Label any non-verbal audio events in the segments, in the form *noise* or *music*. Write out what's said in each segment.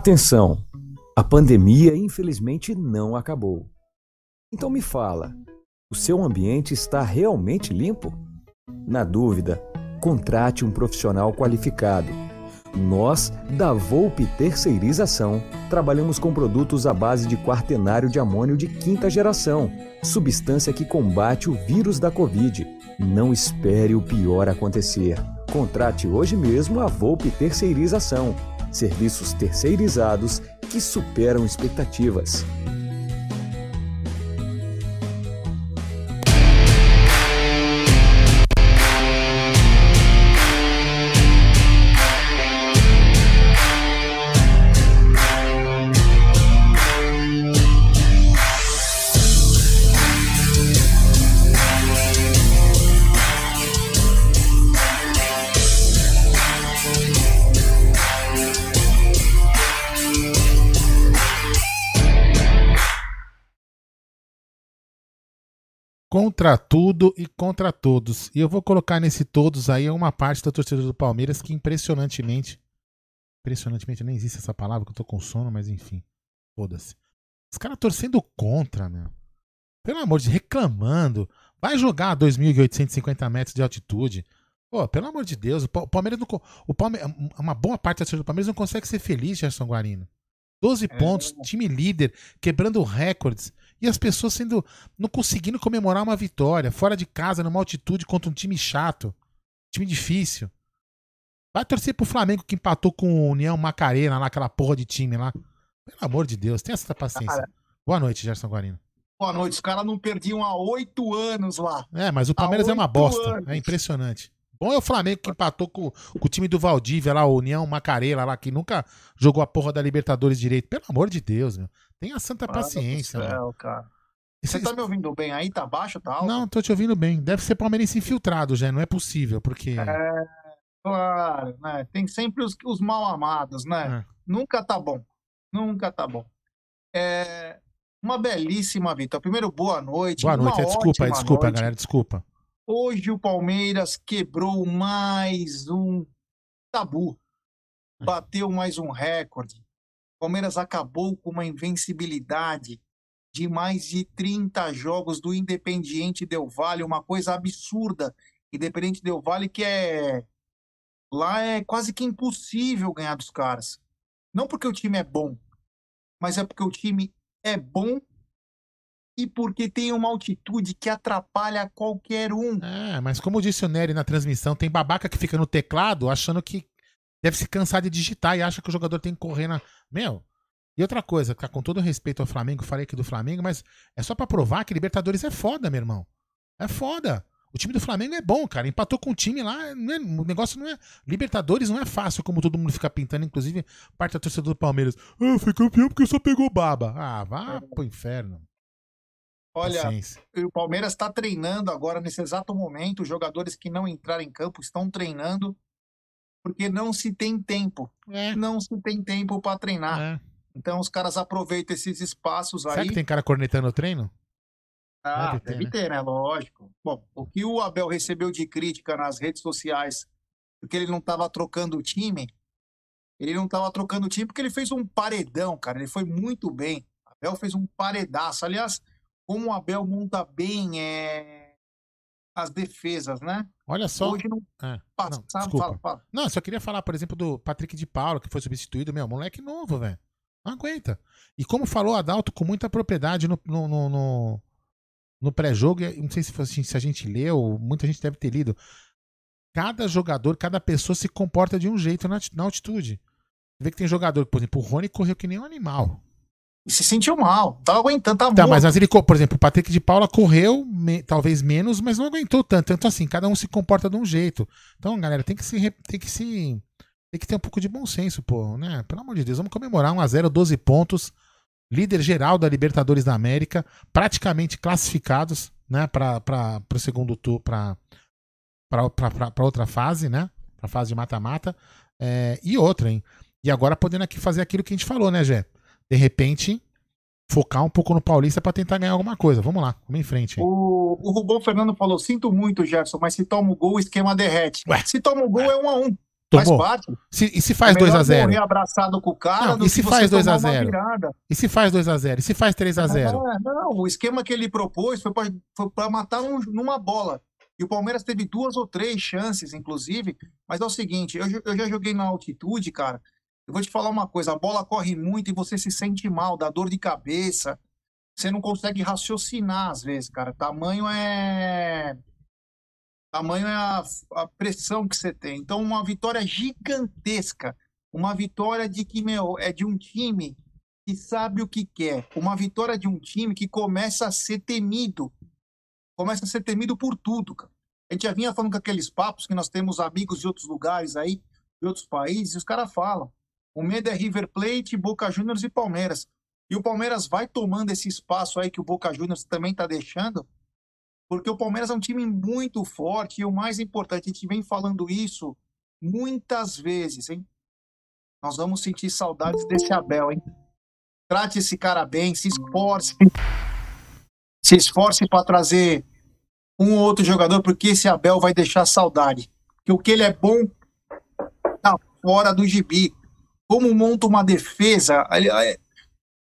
Atenção! A pandemia infelizmente não acabou. Então me fala, o seu ambiente está realmente limpo? Na dúvida, contrate um profissional qualificado. Nós, da Volpe Terceirização, trabalhamos com produtos à base de quaternário de amônio de quinta geração, substância que combate o vírus da Covid. Não espere o pior acontecer. Contrate hoje mesmo a Volpe Terceirização serviços terceirizados que superam expectativas. Contra tudo e contra todos. E eu vou colocar nesse todos aí uma parte da torcida do Palmeiras que impressionantemente. Impressionantemente, nem existe essa palavra que eu tô com sono, mas enfim. Foda-se. Os caras torcendo contra, meu. Pelo amor de reclamando. Vai jogar a 2.850 metros de altitude. Pô, pelo amor de Deus, o Palmeiras não. O Palmeiras, uma boa parte da torcida do Palmeiras não consegue ser feliz, Gerson Guarino. 12 é, pontos, time líder, quebrando recordes. E as pessoas sendo. não conseguindo comemorar uma vitória, fora de casa, numa altitude contra um time chato. Time difícil. Vai torcer pro Flamengo que empatou com o União Macarena lá, aquela porra de time lá. Pelo amor de Deus, tenha essa paciência. Boa noite, Gerson Guarino. Boa noite, os caras não perdiam há oito anos lá. É, mas o Palmeiras é uma bosta. Anos. É impressionante. Bom é o Flamengo que empatou com, com, o time do Valdívia lá, o União Macarela lá, que nunca jogou a porra da Libertadores direito. Pelo amor de Deus, meu. Tenha santa Mano paciência. Céu, cara. Você tá me ouvindo bem aí? Tá baixo, tá alto? Não, tô te ouvindo bem. Deve ser palmeirense infiltrado, já. Não é possível, porque... É, claro, né? Tem sempre os, os mal amados, né? É. Nunca tá bom. Nunca tá bom. É uma belíssima vitória. Primeiro, boa noite. Boa noite. É, desculpa, desculpa, noite. galera. Desculpa. Hoje o Palmeiras quebrou mais um tabu. Bateu mais um recorde. Palmeiras acabou com uma invencibilidade de mais de 30 jogos do Independiente Del Vale, uma coisa absurda. Independente Del Vale que é lá é quase que impossível ganhar dos caras. Não porque o time é bom, mas é porque o time é bom e porque tem uma altitude que atrapalha qualquer um. É, mas como disse o Nery na transmissão, tem babaca que fica no teclado achando que deve se cansar de digitar e acha que o jogador tem que correr na. Meu. E outra coisa, tá, com todo respeito ao Flamengo, falei aqui do Flamengo, mas é só para provar que Libertadores é foda, meu irmão. É foda. O time do Flamengo é bom, cara. Empatou com o time lá. É, o negócio não é. Libertadores não é fácil, como todo mundo fica pintando, inclusive parte da torcida do Palmeiras. Ah, foi campeão porque só pegou baba. Ah, vá pro inferno. Olha, Paciência. o Palmeiras está treinando agora, nesse exato momento. Os jogadores que não entraram em campo estão treinando porque não se tem tempo. É. Não se tem tempo para treinar. É. Então os caras aproveitam esses espaços aí. Será que tem cara cornetando o treino? Ah, deve ter, deve né? ter, né? Lógico. Bom, o que o Abel recebeu de crítica nas redes sociais, porque ele não estava trocando o time, ele não estava trocando o time porque ele fez um paredão, cara. Ele foi muito bem. Abel fez um paredaço. Aliás, como o Abel monta bem é, as defesas, né? Olha só. Hoje não é. Não, fala, fala. não, só queria falar, por exemplo, do Patrick de Paula, que foi substituído, meu, moleque novo, velho. Não aguenta. E como falou Adalto com muita propriedade no, no, no, no, no pré-jogo, não sei se, assim, se a gente leu, muita gente deve ter lido. Cada jogador, cada pessoa se comporta de um jeito na, na altitude. Você vê que tem jogador, por exemplo, o Rony correu que nem um animal se sentiu mal. Tava aguentando, tava Tá, mas, mas ele, por exemplo, o Patrick de Paula correu, me, talvez menos, mas não aguentou tanto. Tanto assim, cada um se comporta de um jeito. Então, galera, tem que se. Tem que se. Tem que ter um pouco de bom senso, pô, né? Pelo amor de Deus, vamos comemorar 1x0, 12 pontos. Líder geral da Libertadores da América, praticamente classificados, né, para o segundo tour, para outra fase, né? Pra fase de mata-mata. É, e outra, hein? E agora podendo aqui fazer aquilo que a gente falou, né, Gé? De repente, focar um pouco no Paulista para tentar ganhar alguma coisa. Vamos lá, vamos em frente. O, o Rubão Fernando falou: sinto muito, Gerson, mas se toma o gol, o esquema derrete. Ué? Se toma o gol, Ué? é um a um. Faz Tomou. parte. Se- e se faz É melhor 2x0? morrer abraçado com o cara Não, e se faz 2 a tomar uma 0? virada. E se faz 2x0? E se faz 3x0? É, não, o esquema que ele propôs foi para matar um- numa bola. E o Palmeiras teve duas ou três chances, inclusive. Mas é o seguinte, eu, eu já joguei na altitude, cara. Eu vou te falar uma coisa: a bola corre muito e você se sente mal, dá dor de cabeça. Você não consegue raciocinar às vezes, cara. Tamanho é. Tamanho é a, a pressão que você tem. Então, uma vitória gigantesca. Uma vitória de que, meu, é de um time que sabe o que quer. Uma vitória de um time que começa a ser temido. Começa a ser temido por tudo, cara. A gente já vinha falando com aqueles papos que nós temos amigos de outros lugares aí, de outros países, e os caras falam. O medo é River Plate, Boca Juniors e Palmeiras. E o Palmeiras vai tomando esse espaço aí que o Boca Juniors também está deixando, porque o Palmeiras é um time muito forte e o mais importante, a gente vem falando isso muitas vezes, hein? Nós vamos sentir saudades desse Abel, hein? Trate esse cara bem, se esforce. Se esforce para trazer um ou outro jogador, porque esse Abel vai deixar saudade. Porque o que ele é bom tá fora do gibi. Como monta uma defesa. é-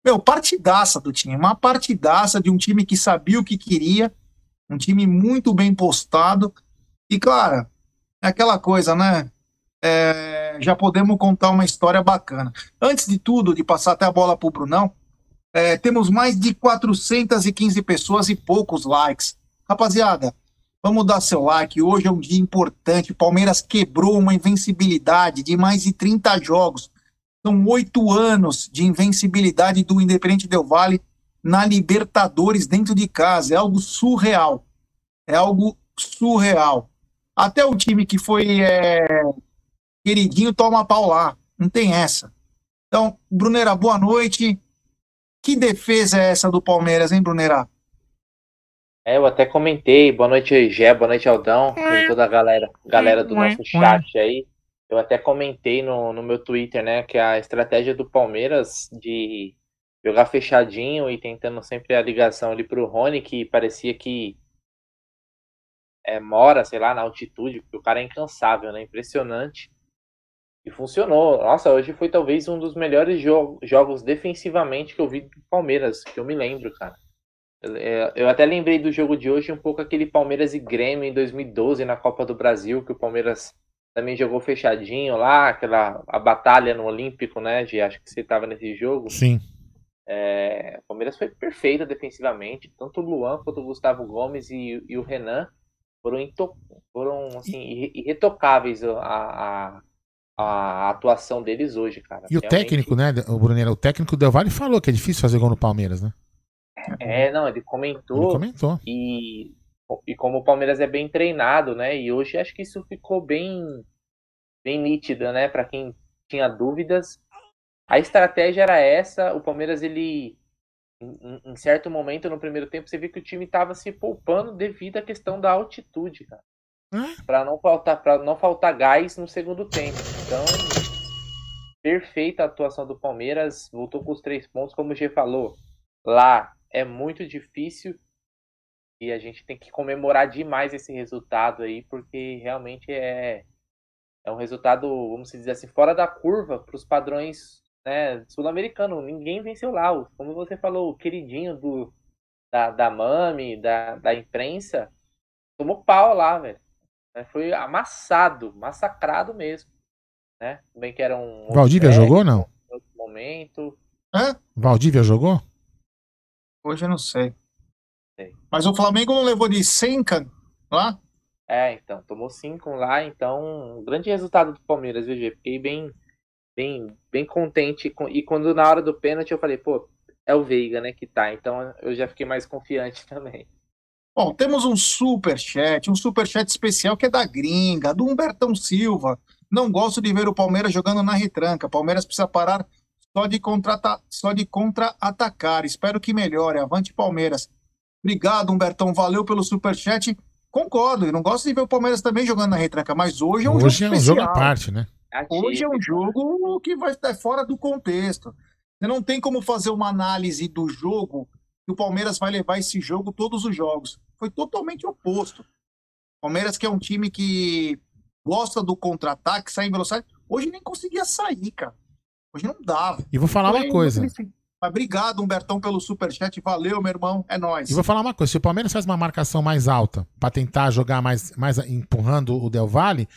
Meu, partidaça do time. Uma partidaça de um time que sabia o que queria. Um time muito bem postado. E, claro, é aquela coisa, né? É, já podemos contar uma história bacana. Antes de tudo, de passar até a bola para o Brunão, é, temos mais de 415 pessoas e poucos likes. Rapaziada, vamos dar seu like. Hoje é um dia importante. Palmeiras quebrou uma invencibilidade de mais de 30 jogos. São oito anos de invencibilidade do Independente Del Vale na Libertadores dentro de casa. É algo surreal. É algo surreal. Até o time que foi é, queridinho toma pau lá. Não tem essa. Então, Brunera, boa noite. Que defesa é essa do Palmeiras, hein, Brunera? É, eu até comentei, boa noite, Gé, boa noite, Aldão, e toda a galera, galera do nosso chat aí. Eu até comentei no, no meu Twitter, né, que a estratégia do Palmeiras de jogar fechadinho e tentando sempre a ligação ali pro Rony, que parecia que é, mora, sei lá, na altitude, porque o cara é incansável, né, impressionante. E funcionou. Nossa, hoje foi talvez um dos melhores jo jogos defensivamente que eu vi do Palmeiras, que eu me lembro, cara. Eu, é, eu até lembrei do jogo de hoje um pouco aquele Palmeiras e Grêmio em 2012 na Copa do Brasil, que o Palmeiras também jogou fechadinho lá, aquela a batalha no Olímpico, né, Gi? Acho que você estava nesse jogo. Sim. É, o Palmeiras foi perfeito defensivamente, tanto o Luan quanto o Gustavo Gomes e, e o Renan foram, into, foram assim, irretocáveis a, a, a, atuação deles hoje, cara. E o Realmente, técnico, né, o Brunera, o técnico Del Valle falou que é difícil fazer gol no Palmeiras, né? É, não, ele Ele comentou comentou. e, e como o Palmeiras é bem treinado, né? E hoje acho que isso ficou bem, bem nítido, né? Para quem tinha dúvidas. A estratégia era essa. O Palmeiras, ele, em, em certo momento no primeiro tempo, você viu que o time estava se poupando devido à questão da altitude, cara. Para não faltar, para não faltar gás no segundo tempo. Então, perfeita a atuação do Palmeiras. Voltou com os três pontos, como o G falou. Lá é muito difícil e a gente tem que comemorar demais esse resultado aí, porque realmente é, é um resultado, vamos dizer assim, fora da curva para os padrões né, sul-americanos. Ninguém venceu lá. Como você falou, o queridinho do, da, da Mami, da, da imprensa, tomou pau lá, velho. Foi amassado, massacrado mesmo. Né? Bem que era um. Valdívia jogou ou não? Em outro momento. Hã? Valdívia jogou? Hoje eu não sei. Mas o Flamengo não levou de 100 can- lá? É, então, tomou cinco lá, então, um grande resultado do Palmeiras, viu, Gê? Fiquei bem, bem, bem contente. com- E quando na hora do pênalti eu falei, pô, é o Veiga, né, que tá. Então eu já fiquei mais confiante *laughs* também. Bom, temos um super chat, um super chat especial que é da gringa, do Humbertão Silva. Não gosto de ver o Palmeiras jogando na retranca. Palmeiras precisa parar só de contra só de contra-atacar. Espero que melhore. Avante Palmeiras. Obrigado, Humbertão. Valeu pelo super chat. Concordo. Eu não gosto de ver o Palmeiras também jogando na retranca, mas hoje é um Hoje jogo é um jogo especial. à parte, né? Hoje é um jogo que vai estar fora do contexto. Você não tem como fazer uma análise do jogo que o Palmeiras vai levar esse jogo todos os jogos. Foi totalmente oposto. Palmeiras que é um time que gosta do contra-ataque, sai em velocidade. Hoje nem conseguia sair, cara. Hoje não dava. E vou falar Foi uma coisa. Mas obrigado, Humbertão, pelo superchat. Valeu, meu irmão. É nóis. E vou falar uma coisa: se o Palmeiras faz uma marcação mais alta pra tentar jogar mais, mais empurrando o Del Valle,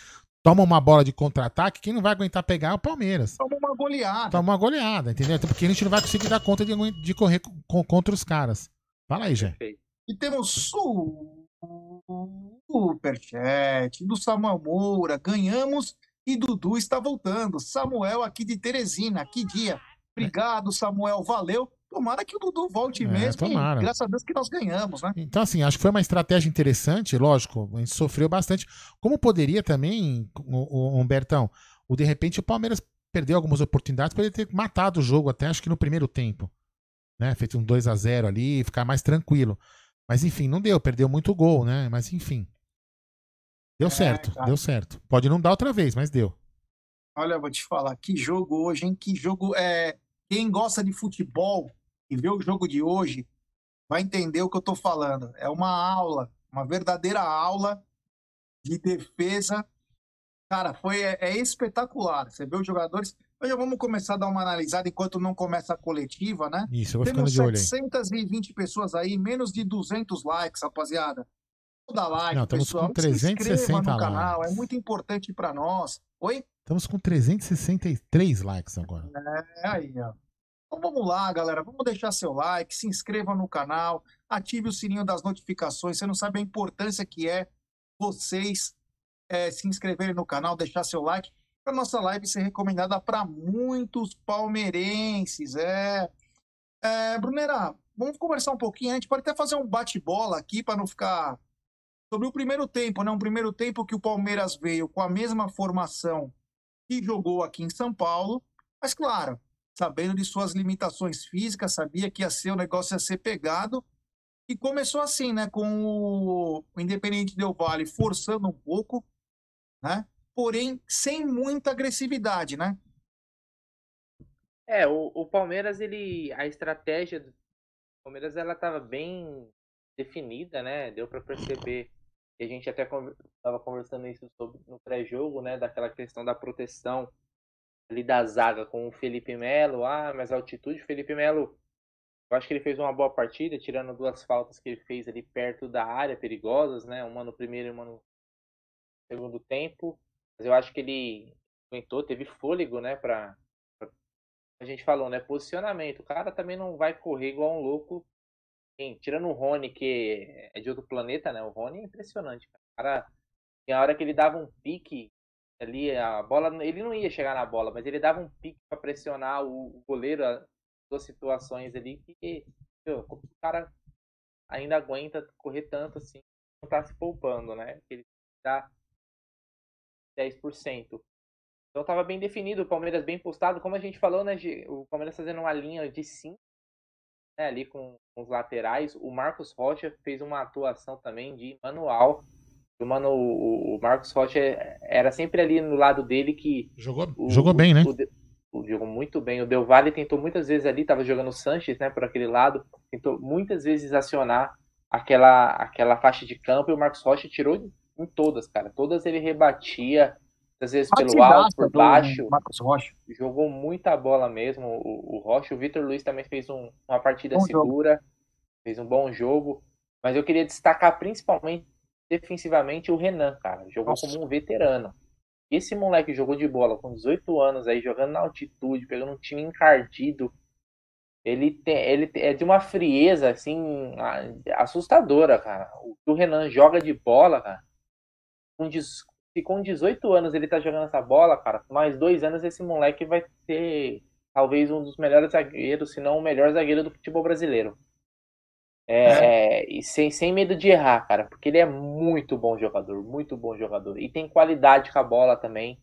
toma uma bola de contra-ataque, quem não vai aguentar pegar é o Palmeiras. Toma uma goleada. Toma uma goleada, entendeu? Então, Porque a gente não vai conseguir dar conta de, de correr co- contra os caras. Fala aí, Jé. E temos superchat do Samuel Moura. Ganhamos e Dudu está voltando. Samuel aqui de Teresina. Que dia. Obrigado, Samuel. Valeu. Tomara que o Dudu volte É, mesmo. e tomara. graças a Deus que nós ganhamos, né? Então, assim, acho que foi uma estratégia interessante, lógico, a gente sofreu bastante. Como poderia também, o, o Humbertão, o de repente o Palmeiras perdeu algumas oportunidades, poderia ter matado o jogo até, acho que no primeiro tempo. Né? Feito um 2 a 0 ali, ficar mais tranquilo. Mas enfim, não deu, perdeu muito gol, né? Mas enfim. Deu É, certo, deu certo. Pode não dar outra vez, mas deu. Olha, eu vou te falar, que jogo hoje, hein? Que jogo é. Quem gosta de futebol e vê o jogo de hoje vai entender o que eu tô falando. É uma aula, uma verdadeira aula de defesa. Cara, foi é, é espetacular. Você vê os jogadores. Já vamos começar a dar uma analisada enquanto não começa a coletiva, né? Isso, eu vou ficando Temos de olho. 720 pessoas aí, menos de 200 likes, rapaziada. Dá like, Não, estamos pessoal. com Se inscreva 360 no canal, likes. é muito importante para nós. Oi? Estamos com 363 likes agora. É aí, ó. Então vamos lá, galera. Vamos deixar seu like, se inscreva no canal, ative o sininho das notificações. Você não sabe a importância que é vocês é, se inscreverem no canal, deixar seu like, para nossa live ser recomendada para muitos palmeirenses. É. é Brunera, vamos conversar um pouquinho. A gente pode até fazer um bate-bola aqui para não ficar. Sobre o primeiro tempo, né? Um primeiro tempo que o Palmeiras veio com a mesma formação que jogou aqui em São Paulo, mas claro, sabendo de suas limitações físicas, sabia que ia ser o negócio ia ser pegado. E começou assim, né? Com o, o Independente Del Vale forçando um pouco, né? Porém, sem muita agressividade, né? É, o, o Palmeiras, ele. A estratégia do Palmeiras ela estava bem definida, né? Deu para perceber. A gente até estava conversando isso sobre, no pré-jogo, né? Daquela questão da proteção ali da zaga com o Felipe Melo. Ah, mas a altitude, Felipe Melo. Eu acho que ele fez uma boa partida, tirando duas faltas que ele fez ali perto da área, perigosas, né? Uma no primeiro e uma no segundo tempo. Mas eu acho que ele aguentou, teve fôlego, né? Pra, pra- a gente falou, né? Posicionamento. O cara também não vai correr igual um louco. Quem- tirando o Rony, que é de outro planeta, né? O Rony é impressionante. Cara. Tem a hora que ele dava um pique ali, a bola, ele não ia chegar na bola, mas ele dava um pique para pressionar o, goleiro, a- duas situações ali que meu, o cara ainda aguenta correr tanto assim, não tá se poupando, né? Ele dá 10%. Então tava bem definido, o Palmeiras bem postado, como a gente falou, né, o Palmeiras fazendo uma linha de 5, né, ali com, com os laterais. O Marcos Rocha fez uma atuação também de manual. O, mano, o, o Marcos Rocha era sempre ali no lado dele que Jogou, o- jogou bem, né? jogou muito bem. O Del Valle tentou muitas vezes ali, tava jogando o Sanches, né, por aquele lado, tentou muitas vezes acionar aquela, aquela faixa de campo e o Marcos Rocha tirou em todas, cara. Todas ele rebatia, às vezes pelo alto, por baixo. Marcos Rocha. Jogou muita bola mesmo, o, o Rocha. O Vitor Luiz também fez um- uma partida Bom jogo. segura, fez um bom jogo. Mas eu queria destacar principalmente defensivamente o Renan, cara. Jogou Nossa. como um veterano. Esse moleque jogou de bola com 18 anos aí, jogando na altitude, pegando um time encardido. Ele, tem, ele é de uma frieza, assim, assustadora, cara. O que o Renan joga de bola, cara. Se com 18 anos ele tá jogando essa bola, cara, mais dois anos esse moleque vai ser talvez um dos melhores zagueiros, se não o melhor zagueiro do futebol brasileiro. É, é, e sem, sem medo de errar, cara, porque ele é muito bom jogador, muito bom jogador. E tem qualidade com a bola também,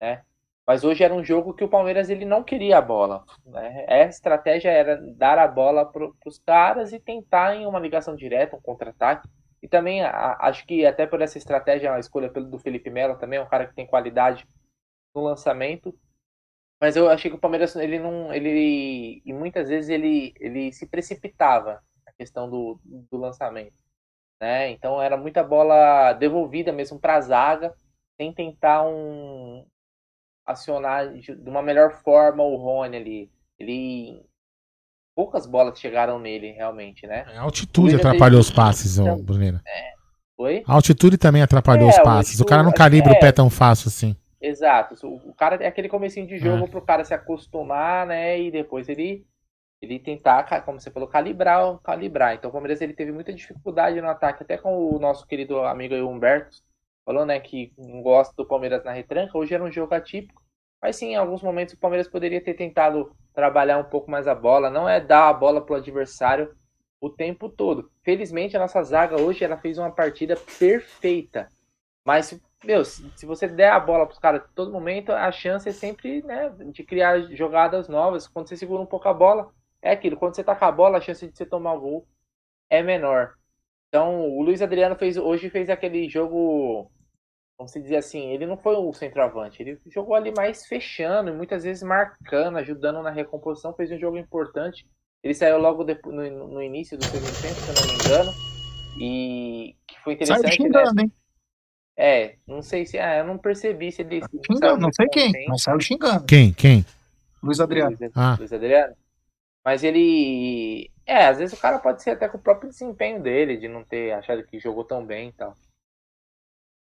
né? Mas hoje era um jogo que o Palmeiras ele não queria a bola. Né? A estratégia era dar a bola para os caras e tentar em uma ligação direta, um contra-ataque. E também a- acho que até por essa estratégia, a escolha pelo do Felipe Melo também, é um cara que tem qualidade no lançamento. Mas eu achei que o Palmeiras ele não, ele e muitas vezes ele ele se precipitava na questão do, do lançamento, né? Então era muita bola devolvida mesmo para a zaga sem tentar um acionar de uma melhor forma o Rony ali. Ele poucas bolas chegaram nele realmente, né? A altitude atrapalhou os passes, então, Bruneira. É. Oi? A altitude também atrapalhou é, os passes. O, o cara não calibra é, o pé tão fácil assim. Exato. O, o cara é aquele comecinho de jogo é. pro cara se acostumar, né? E depois ele ele tentar, como você falou, calibrar, calibrar. Então o Palmeiras ele teve muita dificuldade no ataque, até com o nosso querido amigo Humberto falou, né, que não gosta do Palmeiras na retranca. Hoje era um jogo atípico, mas sim, em alguns momentos o Palmeiras poderia ter tentado trabalhar um pouco mais a bola, não é dar a bola pro adversário o tempo todo. Felizmente a nossa zaga hoje ela fez uma partida perfeita. Mas, meu, se, você der a bola pros caras todo momento, a chance é sempre, né, de criar jogadas novas. Quando você segura um pouco a bola, é aquilo, quando você tá com a bola, a chance de você tomar o gol é menor. Então, o Luiz Adriano fez hoje fez aquele jogo, vamos dizer assim, ele não foi o centroavante, ele jogou ali mais fechando e muitas vezes marcando, ajudando na recomposição, fez um jogo importante. Ele saiu logo depois, no, no, início do segundo tempo, se eu não me engano, e que foi interessante. Saiu xingando, né? hein? É, não sei se. Ah, eu não percebi se ele. Xingando, não sei quem, mas saiu xingando. Quem? Quem? Luiz Adriano. Luiz, ah. Luiz Adriano? Mas ele. É, às vezes o cara pode ser até com o próprio desempenho dele, de não ter achado que jogou tão bem e tal.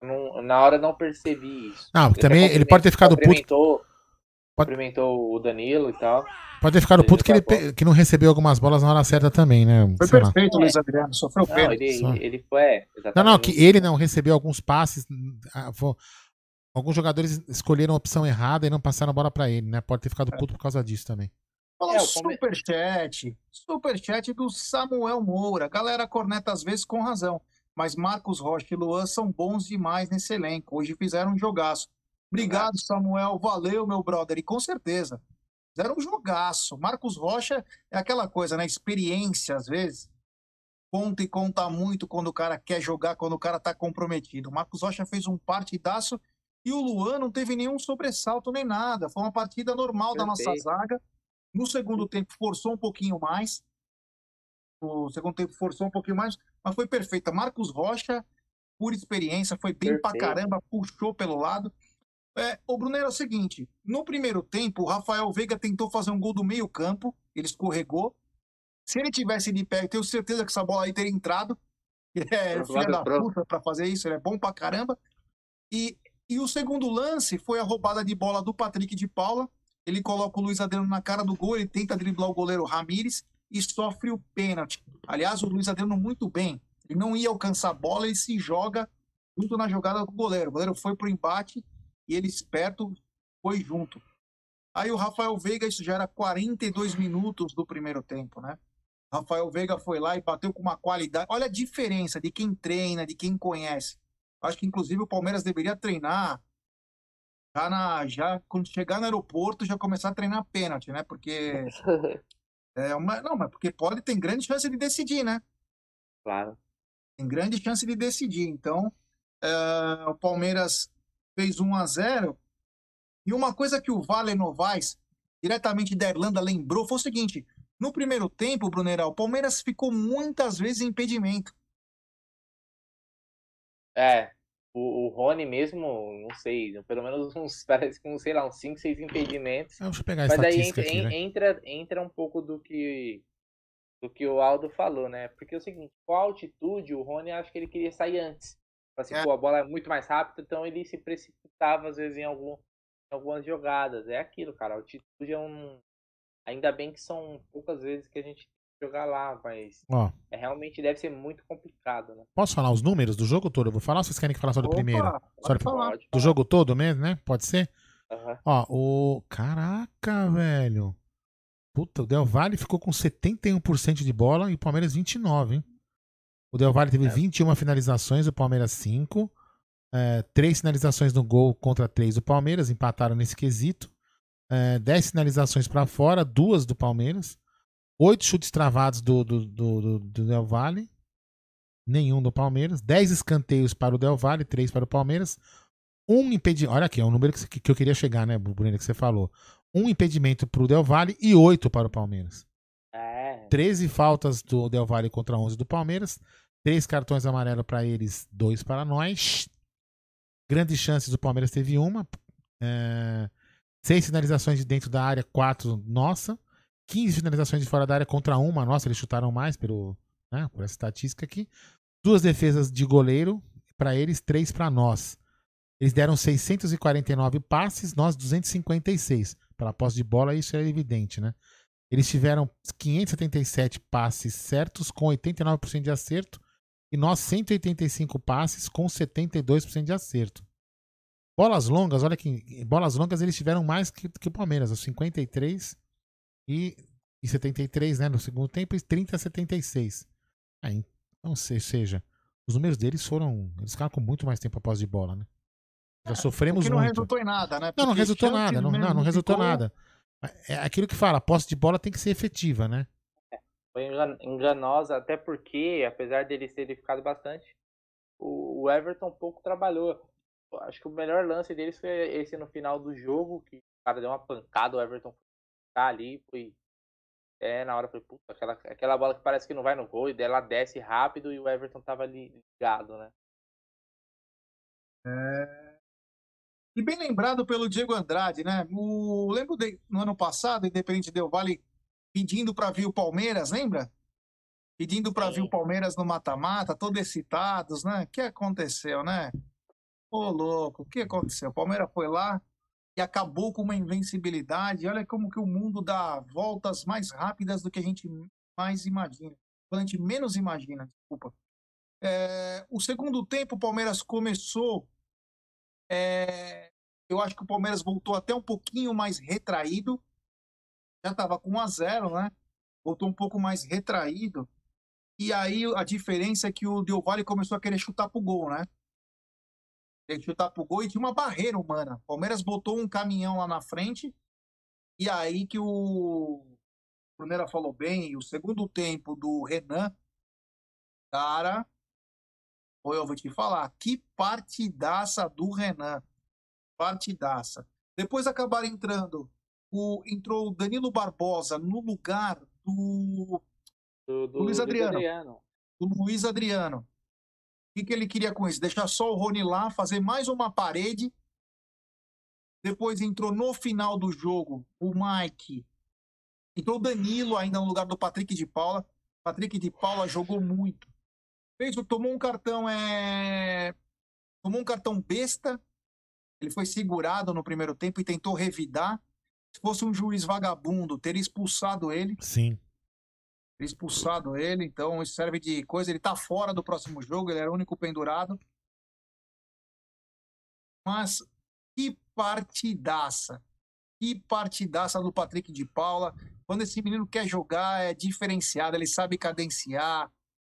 Não, na hora não percebi isso. Não, também ele pode ter ficado puto. Cumprimentou o Danilo e tal. Pode ter ficado puto que ele que não recebeu algumas bolas na hora certa também, né? Foi Sei perfeito o Luiz Adriano, sofreu não, pena. Ele, ele foi. É, não, não, que ele não recebeu alguns passes. Ah, alguns jogadores escolheram a opção errada e não passaram a bola para ele, né? Pode ter ficado é. puto por causa disso também. Fala é, superchat. Superchat do Samuel Moura. Galera corneta às vezes com razão. Mas Marcos Rocha e Luan são bons demais nesse elenco. Hoje fizeram um jogaço. Obrigado, Samuel. Valeu, meu brother. E com certeza. Fizeram um jogaço. Marcos Rocha é aquela coisa, né? Experiência, às vezes. Conta e conta muito quando o cara quer jogar, quando o cara tá comprometido. Marcos Rocha fez um partidaço e o Luan não teve nenhum sobressalto nem nada. Foi uma partida normal Perfeito. da nossa zaga no segundo tempo, forçou um pouquinho mais. No segundo tempo, forçou um pouquinho mais, mas foi perfeita. Marcos Rocha, por experiência, foi bem Perfeito. pra caramba, puxou pelo lado. É, o Bruno era o seguinte: no primeiro tempo, o Rafael Veiga tentou fazer um gol do meio-campo, ele escorregou. Se ele tivesse de pé, eu tenho certeza que essa bola aí teria entrado. Ele *laughs* é filha da puta pra fazer isso, ele é bom pra caramba. E, e o segundo lance foi a roubada de bola do Patrick de Paula, ele coloca o Luiz Adriano na cara do gol, ele tenta driblar o goleiro Ramires e sofre o pênalti. Aliás, o Luiz Adriano muito bem. Ele não ia alcançar a bola, ele se joga junto na jogada do goleiro. O goleiro foi pro embate e ele esperto foi junto. Aí o Rafael Veiga, isso já era 42 minutos do primeiro tempo, né? Rafael Veiga foi lá e bateu com uma qualidade. Olha a diferença de quem treina, de quem conhece. Acho que inclusive o Palmeiras deveria treinar já, na, já quando chegar no aeroporto, já começar a treinar pênalti, né? Porque. *laughs* é uma, não, mas porque pode, tem grande chance de decidir, né? Claro. Tem grande chance de decidir. Então, é, o Palmeiras fez 1 a 0 E uma coisa que o Vale Novaes, diretamente da Irlanda, lembrou foi o seguinte: no primeiro tempo, Brunerá, o Palmeiras ficou muitas vezes em impedimento. É, o, o Rony mesmo, não sei, pelo menos *laughs* uns, parece que, sei lá, uns 5, 6 impedimentos. Ah, deixa eu pegar Mas aí entra, aqui, né? entra, entra um pouco do que do que o Aldo falou, né? Porque é o seguinte, com a altitude, o Rony acho que ele queria sair antes. Assim, é. pô, a bola é muito mais rápida, então ele se precipitava às vezes em, algum, em algumas jogadas. É aquilo, cara. A altitude é um. Ainda bem que são poucas vezes que a gente jogar lá, mas Ó, é, realmente deve ser muito complicado, né? posso falar os números do jogo todo? Eu vou falar ou vocês querem que falar só do Opa, primeiro? Só do, falar. Do falar. jogo todo mesmo, né? Pode ser? Aham. Ó, o. Caraca, velho. Puta, o Del Valle ficou com 71% de bola e o Palmeiras 29, hein? O Del Valle teve É. 21 finalizações, o Palmeiras 5. É, três finalizações no gol contra três do Palmeiras, empataram nesse quesito. É, 10 finalizações pra fora, duas do Palmeiras. Oito chutes travados do, do, do, do- do Del Valle, nenhum do Palmeiras. 10 escanteios para o Del Valle, três para o Palmeiras. Um impedimento. Olha aqui, é um número que, que eu queria chegar, né, Bruno, que você falou. Um impedimento para o Del Valle e oito para o Palmeiras. É. 13 faltas do Del Valle contra 11 do Palmeiras. Três cartões amarelos para eles, dois para nós. Grandes chances, o Palmeiras teve uma. É, seis finalizações de dentro da área, quatro nossa. 15 finalizações de fora da área contra uma nossa, eles chutaram mais pelo, né, por essa estatística aqui. Duas defesas de goleiro para eles, três para nós. Eles deram 649 passes, nós 256. Pela posse de bola, isso é evidente, né? Eles tiveram 577 passes certos, com 89% de acerto, e nós 185 passes, com 72% de acerto. Bolas longas, olha que bolas longas eles tiveram mais que, que o Palmeiras, os 53 e, e 73, né, no segundo tempo, e 30 a 76. Aí, então, seja, os números deles foram, eles ficaram com muito mais tempo após de bola, né? Já é, sofremos não muito. não resultou em nada, né? Porque não, não resultou nada. Não, não, não resultou ficou... nada. É aquilo que fala, a posse de bola tem que ser efetiva, né? É, foi enganosa, até porque, apesar dele ter ficado bastante, o Everton pouco trabalhou. Acho que o melhor lance deles foi esse no final do jogo, que o cara deu uma pancada, o Everton tá ali, foi. É, na hora foi, puta, aquela, aquela bola que parece que não vai no gol, e dela desce rápido e o Everton tava ali ligado, né? É, e bem lembrado pelo Diego Andrade, né? O, lembro de, no ano passado, Independente Del Vale pedindo para vir o Palmeiras, lembra? Pedindo para vir o Palmeiras no mata-mata, todos excitados, né? O que aconteceu, né? Ô, louco, o que aconteceu? O Palmeiras foi lá e acabou com uma invencibilidade. Olha como que o mundo dá voltas mais rápidas do que a gente mais imagina. A gente menos imagina, desculpa. É, o segundo tempo, o Palmeiras começou é, eu acho que o Palmeiras voltou até um pouquinho mais retraído. Já estava com 1 a 0 né? Voltou um pouco mais retraído. E aí a diferença é que o Del Valle começou a querer chutar pro gol, né? Querer chutar pro gol e tinha uma barreira humana. O Palmeiras botou um caminhão lá na frente. E aí que o Brunera falou bem, o segundo tempo do Renan, cara, Pô, eu vou te falar, que partidaça do Renan. Partidaça. Depois acabaram entrando. O, entrou o Danilo Barbosa no lugar do, do, do Luiz Adriano. Adriano. Do Luiz Adriano. O que, que ele queria com isso? Deixar só o Rony lá, fazer mais uma parede. Depois entrou no final do jogo o Mike. Entrou o Danilo ainda no lugar do Patrick de Paula. Patrick de Paula jogou muito fez, tomou um cartão, é... tomou um cartão besta. Ele foi segurado no primeiro tempo e tentou revidar. Se fosse um juiz vagabundo, teria expulsado ele. Sim. Expulsado ele, então isso serve de coisa. Ele tá fora do próximo jogo, ele era o único pendurado. Mas que partidaça! Que partidaça do Patrick de Paula. Quando esse menino quer jogar, é diferenciado, ele sabe cadenciar,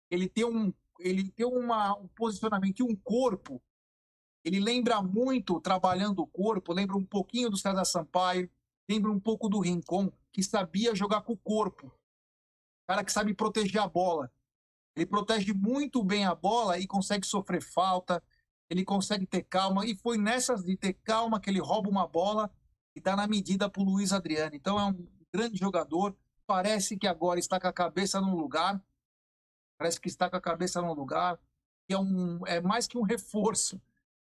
ele tem um ele tem uma, um posicionamento um corpo. Ele lembra muito, trabalhando o corpo, lembra um pouquinho do César Sampaio, lembra um pouco do Rincon, que sabia jogar com o corpo. Cara que sabe proteger a bola. Ele protege muito bem a bola e consegue sofrer falta, ele consegue ter calma. E foi nessas de ter calma que ele rouba uma bola e dá na medida para o Luiz Adriano. Então é um grande jogador. Parece que agora está com a cabeça no lugar parece que está com a cabeça no lugar, que é, um, é mais que um reforço.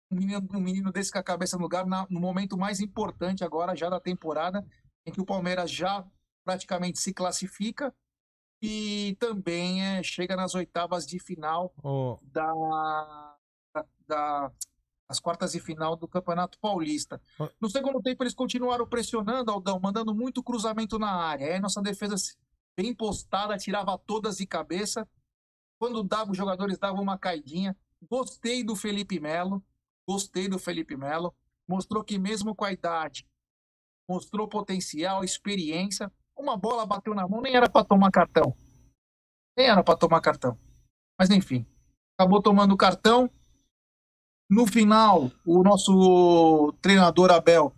Um menino, um menino desse com a cabeça no lugar na, no momento mais importante agora, já da temporada, em que o Palmeiras já praticamente se classifica e também é, chega nas oitavas de final oh. da, da, as quartas de final do Campeonato Paulista. No segundo tempo, eles continuaram pressionando, Aldão, mandando muito cruzamento na área. Aí nossa defesa bem postada, tirava todas de cabeça. Quando dava, os jogadores davam uma caidinha. Gostei do Felipe Melo. Gostei do Felipe Melo. Mostrou que mesmo com a idade, mostrou potencial, experiência. Uma bola bateu na mão, nem era para tomar cartão. Nem era para tomar cartão. Mas enfim, acabou tomando cartão. No final, o nosso treinador Abel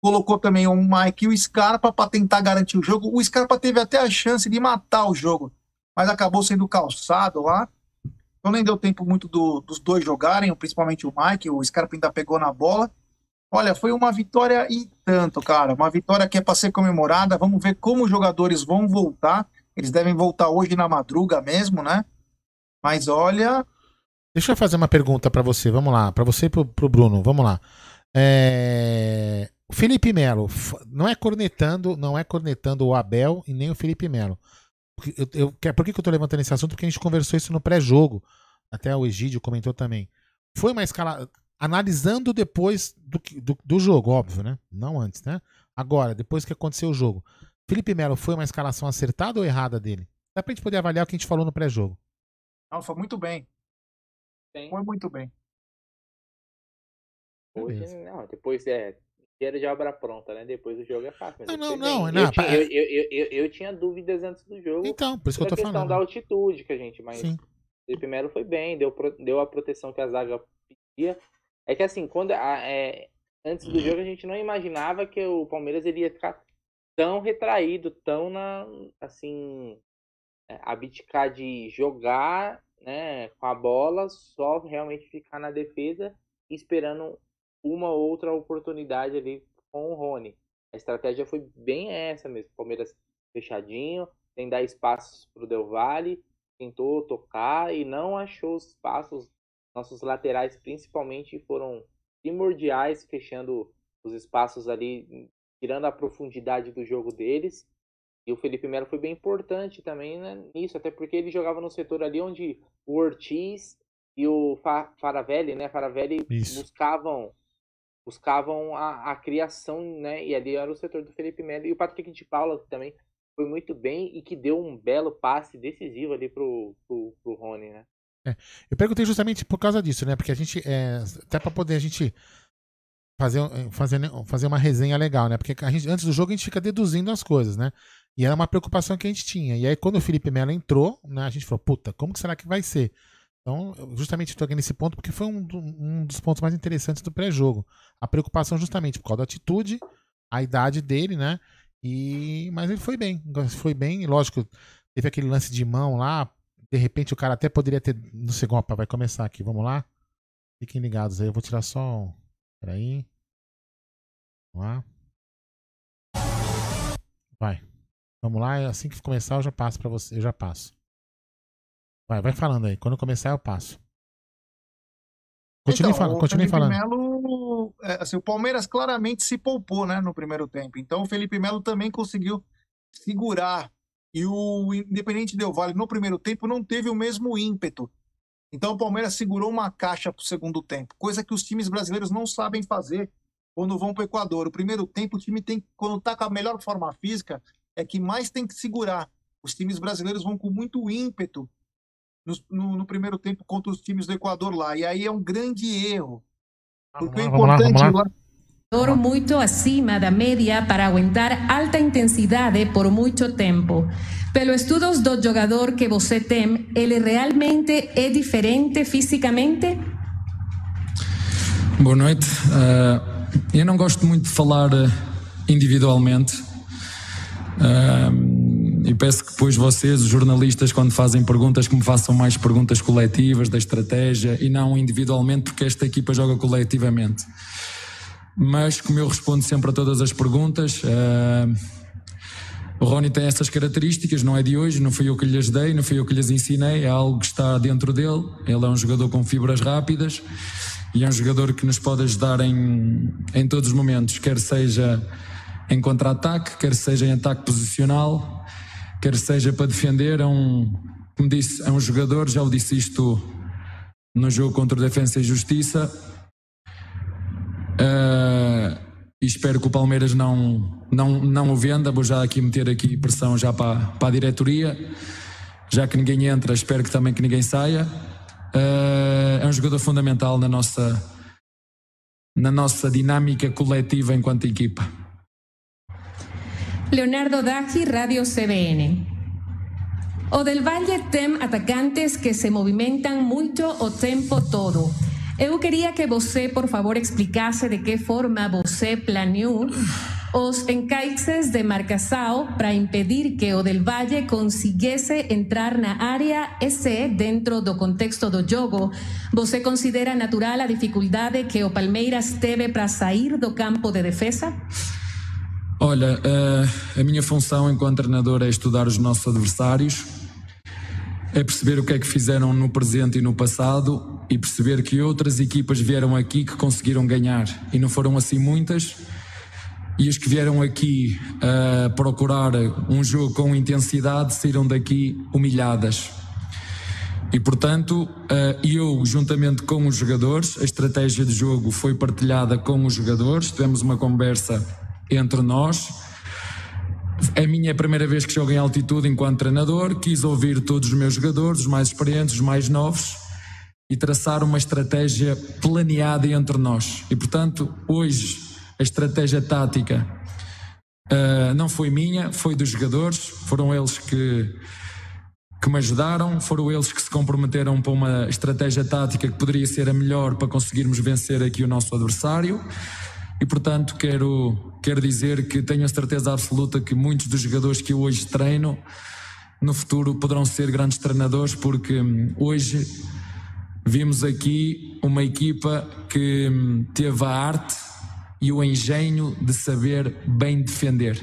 colocou também o Mike e o Scarpa para tentar garantir o jogo. O Scarpa teve até a chance de matar o jogo mas acabou sendo calçado lá. Então nem deu tempo muito do, dos dois jogarem, principalmente o Mike, o Scarpa ainda pegou na bola. Olha, foi uma vitória e tanto, cara. Uma vitória que é para ser comemorada. Vamos ver como os jogadores vão voltar. Eles devem voltar hoje na madruga mesmo, né? Mas olha, Deixa eu fazer uma pergunta para você, vamos lá, para você e pro, pro Bruno, vamos lá. É... Felipe Melo, não é cornetando, não é cornetando o Abel e nem o Felipe Melo. Eu, eu, por que, que eu tô levantando esse assunto? Porque a gente conversou isso no pré-jogo. Até o Egídio comentou também. Foi uma escala. Analisando depois do, do, do, jogo, óbvio, né? Não antes, né? Agora, depois que aconteceu o jogo. Felipe Melo foi uma escalação acertada ou errada dele? Dá pra gente poder avaliar o que a gente falou no pré-jogo. Não, foi muito bem. Sim. Foi muito bem. Hoje, não, depois é inteiro de obra pronta, né? Depois do jogo é fácil. Não, não, não, não. Eu, tinha, eu, eu, eu, eu, tinha dúvidas antes do jogo. Então, por isso que eu tô falando. questão da altitude que a gente, mas Sim. Felipe Melo foi bem, deu, deu a proteção que a zaga pedia. É que assim, quando a, é, antes do jogo a gente não imaginava que o Palmeiras iria ficar tão retraído, tão na assim, é, abdicar de jogar, né, com a bola, só realmente ficar na defesa esperando uma outra oportunidade ali com o Rony. A estratégia foi bem essa mesmo. Palmeiras fechadinho, sem dar espaços para o Del Valle, tentou tocar e não achou os espaços. Nossos laterais, principalmente, foram primordiais, fechando os espaços ali, tirando a profundidade do jogo deles. E o Felipe Melo foi bem importante também né, nisso, até porque ele jogava no setor ali onde o Ortiz e o Faravelli, né, Faravelli Isso. buscavam buscavam a, a, criação, né? E ali era o setor do Felipe Melo. E o Patrick de Paula também foi muito bem e que deu um belo passe decisivo ali pro, pro, pro Rony, né? É, eu perguntei justamente por causa disso, né? Porque a gente, é, até para poder a gente fazer, fazer, fazer uma resenha legal, né? Porque a gente, antes do jogo a gente fica deduzindo as coisas, né? E era uma preocupação que a gente tinha. E aí quando o Felipe Melo entrou, né, a gente falou, puta, como que será que vai ser? Então, justamente estou aqui nesse ponto porque foi um, um dos pontos mais interessantes do pré-jogo. A preocupação justamente por causa da atitude, a idade dele, né? E mas ele foi bem, foi bem, lógico, teve aquele lance de mão lá, de repente o cara até poderia ter, não sei, opa, vai começar aqui, vamos lá. Fiquem ligados aí, eu vou tirar só, peraí. Vamos lá. Vai. Vamos lá, assim que começar eu já passo para você, eu já passo. Vai, vai falando aí. Quando começar, eu passo. Continue, então, fal continue falando. Melo, é, assim, o Palmeiras claramente se poupou né, no primeiro tempo. Então o Felipe Melo também conseguiu segurar. E o Independente Del Vale no primeiro tempo não teve o mesmo ímpeto. Então o Palmeiras segurou uma caixa para o segundo tempo, coisa que os times brasileiros não sabem fazer quando vão para o Equador. O primeiro tempo, o time tem, quando está com a melhor forma física, é que mais tem que segurar. Os times brasileiros vão com muito ímpeto no, no, no, primeiro tempo contra os times do Equador lá. E aí é um grande erro. Porque o importante lá, lá muito acima da média para aguentar alta intensidade por muito tempo. Pelos estudos do jogador que você tem, ele realmente é diferente fisicamente? Boa noite. Uh, eu não gosto muito de falar eh, individualmente. Uh, e peço que depois vocês, os jornalistas, quando fazem perguntas, que me façam mais perguntas coletivas da estratégia e não individualmente, porque esta equipa joga coletivamente. Mas, como eu respondo sempre a todas as perguntas, uh, o Rony tem essas características, não é de hoje, não fui eu que lhes dei, não fui eu que lhes ensinei, é algo que está dentro dele. Ele é um jogador com fibras rápidas e é um jogador que nos pode ajudar em, em todos os momentos, quer seja em contra-ataque, quer seja em ataque posicional quer seja para defender, é um, como disse, é um jogador, já o disse isto no jogo contra o Defensa e Justiça. Uh, e espero que o Palmeiras não, não, não o venda. Vou já aqui meter aqui pressão já para, para a diretoria. Já que ninguém entra, espero que também que ninguém saia. Uh, é um jogador fundamental na nossa, na nossa dinâmica coletiva enquanto equipa. Leonardo Daggi, Radio CBN. O del Valle tem atacantes que se movimentan mucho o tempo todo. Eu queria que você, por favor, explicasse de que forma você planeou os encaixes de marcação para impedir que o del Valle conseguisse entrar na área e dentro do contexto do jogo, você considera natural a dificuldade que o Palmeiras teve para sair do campo de defesa? Olha, a minha função enquanto treinador é estudar os nossos adversários, é perceber o que é que fizeram no presente e no passado e perceber que outras equipas vieram aqui que conseguiram ganhar e não foram assim muitas. E as que vieram aqui a procurar um jogo com intensidade saíram daqui humilhadas. E portanto, eu, juntamente com os jogadores, a estratégia de jogo foi partilhada com os jogadores, tivemos uma conversa entre nós é a minha primeira vez que jogo em altitude enquanto treinador. Quis ouvir todos os meus jogadores, os mais experientes, os mais novos, e traçar uma estratégia planeada entre nós. E portanto, hoje, a estratégia tática uh, não foi minha, foi dos jogadores. Foram eles que, que me ajudaram, foram eles que se comprometeram para uma estratégia tática que poderia ser a melhor para conseguirmos vencer aqui o nosso adversário. E portanto, quero Quero dizer que tenho a certeza absoluta que muitos dos jogadores que eu hoje treino no futuro poderão ser grandes treinadores, porque hum, hoje vimos aqui uma equipa que hum, teve a arte e o engenho de saber bem defender.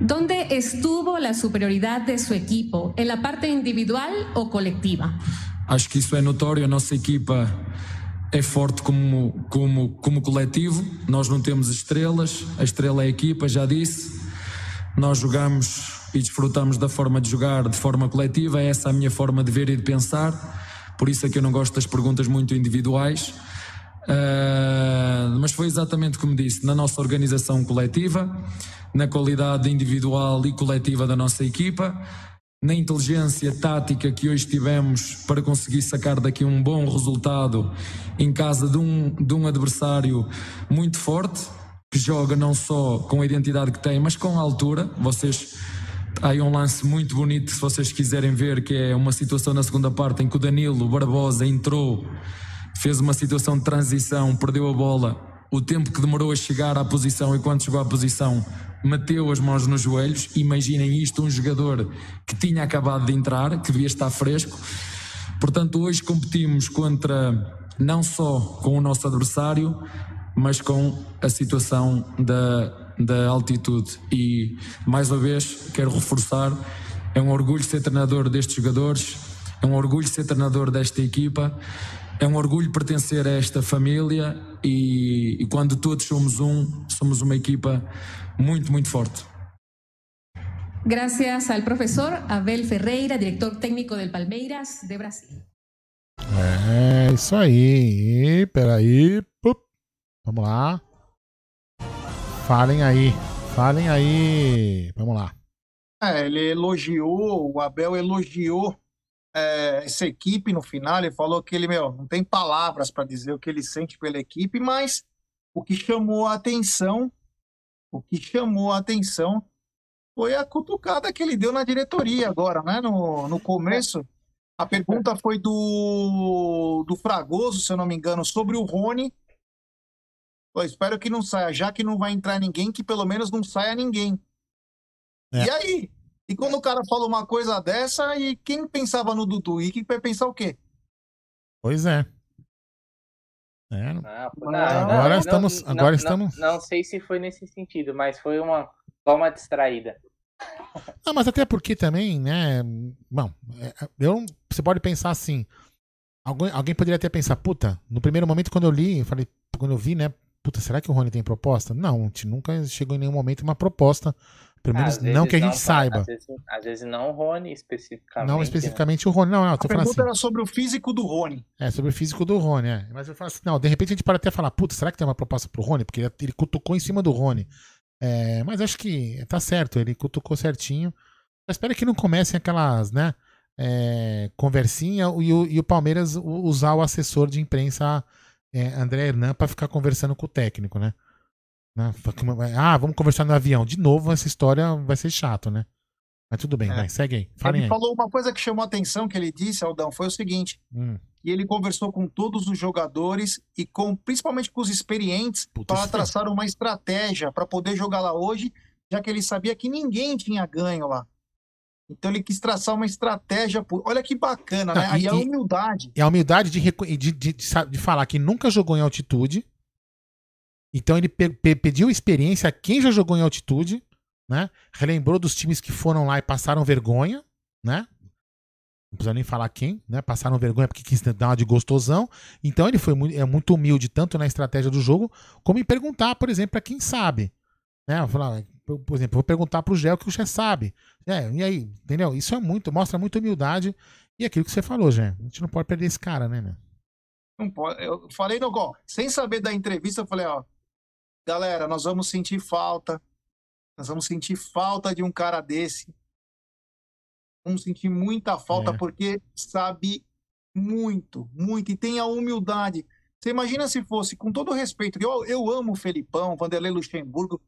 ¿Dónde estuvo la superioridad de su equipo? ¿En la parte individual o colectiva? Acho que isso é notório. A nossa equipa é forte como, como, como coletivo. Nós não temos estrelas, a estrela é a equipa, já disse. Nós jogamos e desfrutamos da forma de jogar de forma coletiva, é essa a minha forma de ver e de pensar. Por isso é que eu não gosto das perguntas muito individuais. Uh, mas foi exatamente como disse, na nossa organização coletiva, na qualidade individual e coletiva da nossa equipa na inteligência tática que hoje tivemos para conseguir sacar daqui um bom resultado em casa de um, de um adversário muito forte, que joga não só com a identidade que tem, mas com a altura. Vocês. Há aí um lance muito bonito, se vocês quiserem ver, que é uma situação na segunda parte em que o Danilo Barbosa entrou, fez uma situação de transição, perdeu a bola. O tempo que demorou a chegar à posição e quando chegou à posição, meteu as mãos nos joelhos. Imaginem isto: um jogador que tinha acabado de entrar, que devia estar fresco. Portanto, hoje competimos contra não só com o nosso adversário, mas com a situação da, da altitude. E mais uma vez quero reforçar: é um orgulho ser treinador destes jogadores, é um orgulho ser treinador desta equipa. É um orgulho pertencer a esta família e, e quando todos somos um, somos uma equipa muito, muito forte. Gracias al profesor Abel Ferreira, director técnico del Palmeiras de Brasil. É isso aí. Peraí. Pup. Vamos lá. Falem aí. Falem aí. Vamos lá. É, ele elogiou, o Abel elogiou é, essa equipe no final. Ele falou que ele, meu, não tem palavras para dizer o que ele sente pela equipe, mas o que chamou a atenção o que chamou a atenção foi a cutucada que ele deu na diretoria agora, né? No, no começo. A pergunta foi do, do Fragoso, se eu não me engano, sobre o Rony. Eu espero que não saia, já que não vai entrar ninguém, que pelo menos não saia ninguém. É. E aí? E quando o cara falou uma coisa dessa, e quem pensava no Dudu? E quem vai pensar o quê? Pois é. É, não, não, agora não, estamos. agora estamos... Não, sei se foi nesse sentido, mas foi uma, só uma distraída. Não, mas até porque também, né? Bom, é, eu, você pode pensar assim. Alguém, alguém poderia até pensar, puta, no primeiro momento quando eu li, eu falei, quando eu vi, né? Puta, será que o Rony tem proposta? Não, a gente nunca chegou em nenhum momento uma proposta pelo menos não que a gente não, saiba. Às vezes, às vezes, não o Rony especificamente. Não especificamente né? o Rony, não, não. a pergunta assim. era sobre o físico do Rony. É, sobre o físico do Rony, é. Mas eu falo assim, não, de repente a gente pode até falar, puta, será que tem uma proposta pro Rony? Porque ele cutucou em cima do Rony. É, mas acho que tá certo, ele cutucou certinho. Eu espero que não comecem aquelas, né, é, conversinha e o, e o, Palmeiras usar o assessor de imprensa é, André Hernan para ficar conversando com o técnico, né? Né? Ah, vamos conversar no avião. De novo, essa história vai ser chato, né? Mas tudo bem, é. vai, segue aí. Falem ele aí. falou uma coisa que chamou a atenção que ele disse, Aldão, foi o seguinte: hum. e ele conversou com todos os jogadores e com principalmente com os experientes para traçar uma estratégia para poder jogar lá hoje, já que ele sabia que ninguém tinha ganho lá. Então ele quis traçar uma estratégia. Por... Olha que bacana, né? Aí é a humildade. É a humildade de, de, de, de, falar que nunca jogou em altitude então ele pe pe pediu experiência a quem já jogou em altitude, né? Relembrou dos times que foram lá e passaram vergonha, né? Não precisa nem falar quem, né? Passaram vergonha porque quis dar uma de gostosão. Então ele foi muito, é muito humilde, tanto na estratégia do jogo, como em perguntar, por exemplo, para quem sabe. Né? Falar, por exemplo, vou perguntar pro o que o Gé sabe. É, e aí, entendeu? Isso é muito, mostra muita humildade. E aquilo que você falou, Gé. A gente não pode perder esse cara, né, meu? Não pode. Eu falei no gol. Sem saber da entrevista, eu falei, ó, galera, nós vamos sentir falta. Nós vamos sentir falta de um cara desse vamos sentir muita falta, é. porque sabe muito, muito, e tem a humildade. Você imagina se fosse, com todo o respeito, eu, eu amo o Felipão, Vanderlei Luxemburgo.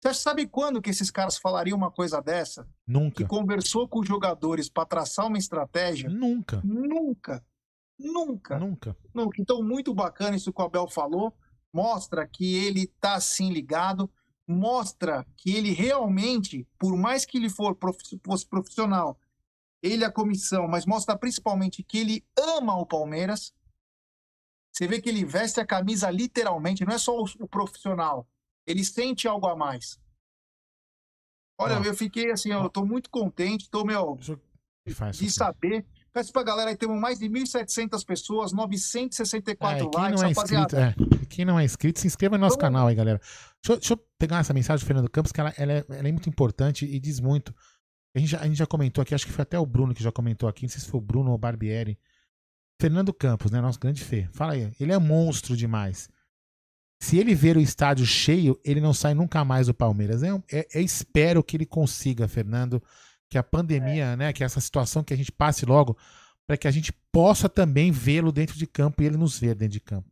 Você sabe quando que esses caras falariam uma coisa dessa? Nunca. Que conversou com os jogadores para traçar uma estratégia? Nunca. Nunca. Nunca. Nunca. Nunca. Então, muito bacana isso que o Abel falou. Mostra que ele tá assim ligado. Mostra que ele realmente, por mais que ele for fosse profissional, ele a comissão, mas mostra principalmente que ele ama o Palmeiras. Você vê que ele veste a camisa literalmente, não é só o, o profissional. Ele sente algo a mais. Olha, ah. eu fiquei assim, eu tô muito contente, tô, meu, de saber. Peço pra galera aí, temos mais de 1.700 pessoas, 964 é, likes, não é inscrito, é, Quem não é inscrito, se inscreva no nosso Vamos... canal aí, galera. Deixa eu, deixa eu, pegar essa mensagem do Fernando Campos, que ela, ela, é, ela é muito importante e diz muito. A gente, já, a gente já comentou aqui, acho que foi até o Bruno que já comentou aqui, não sei se foi o Bruno ou o Barbieri. Fernando Campos, né? Nosso grande fê. Fala aí, ele é monstro demais. Se ele ver o estádio cheio, ele não sai nunca mais do Palmeiras. É, é, é espero que ele consiga, Fernando, que a pandemia, é. né? Que essa situação que a gente passe logo, para que a gente possa também vê-lo dentro de campo e ele nos ver dentro de campo.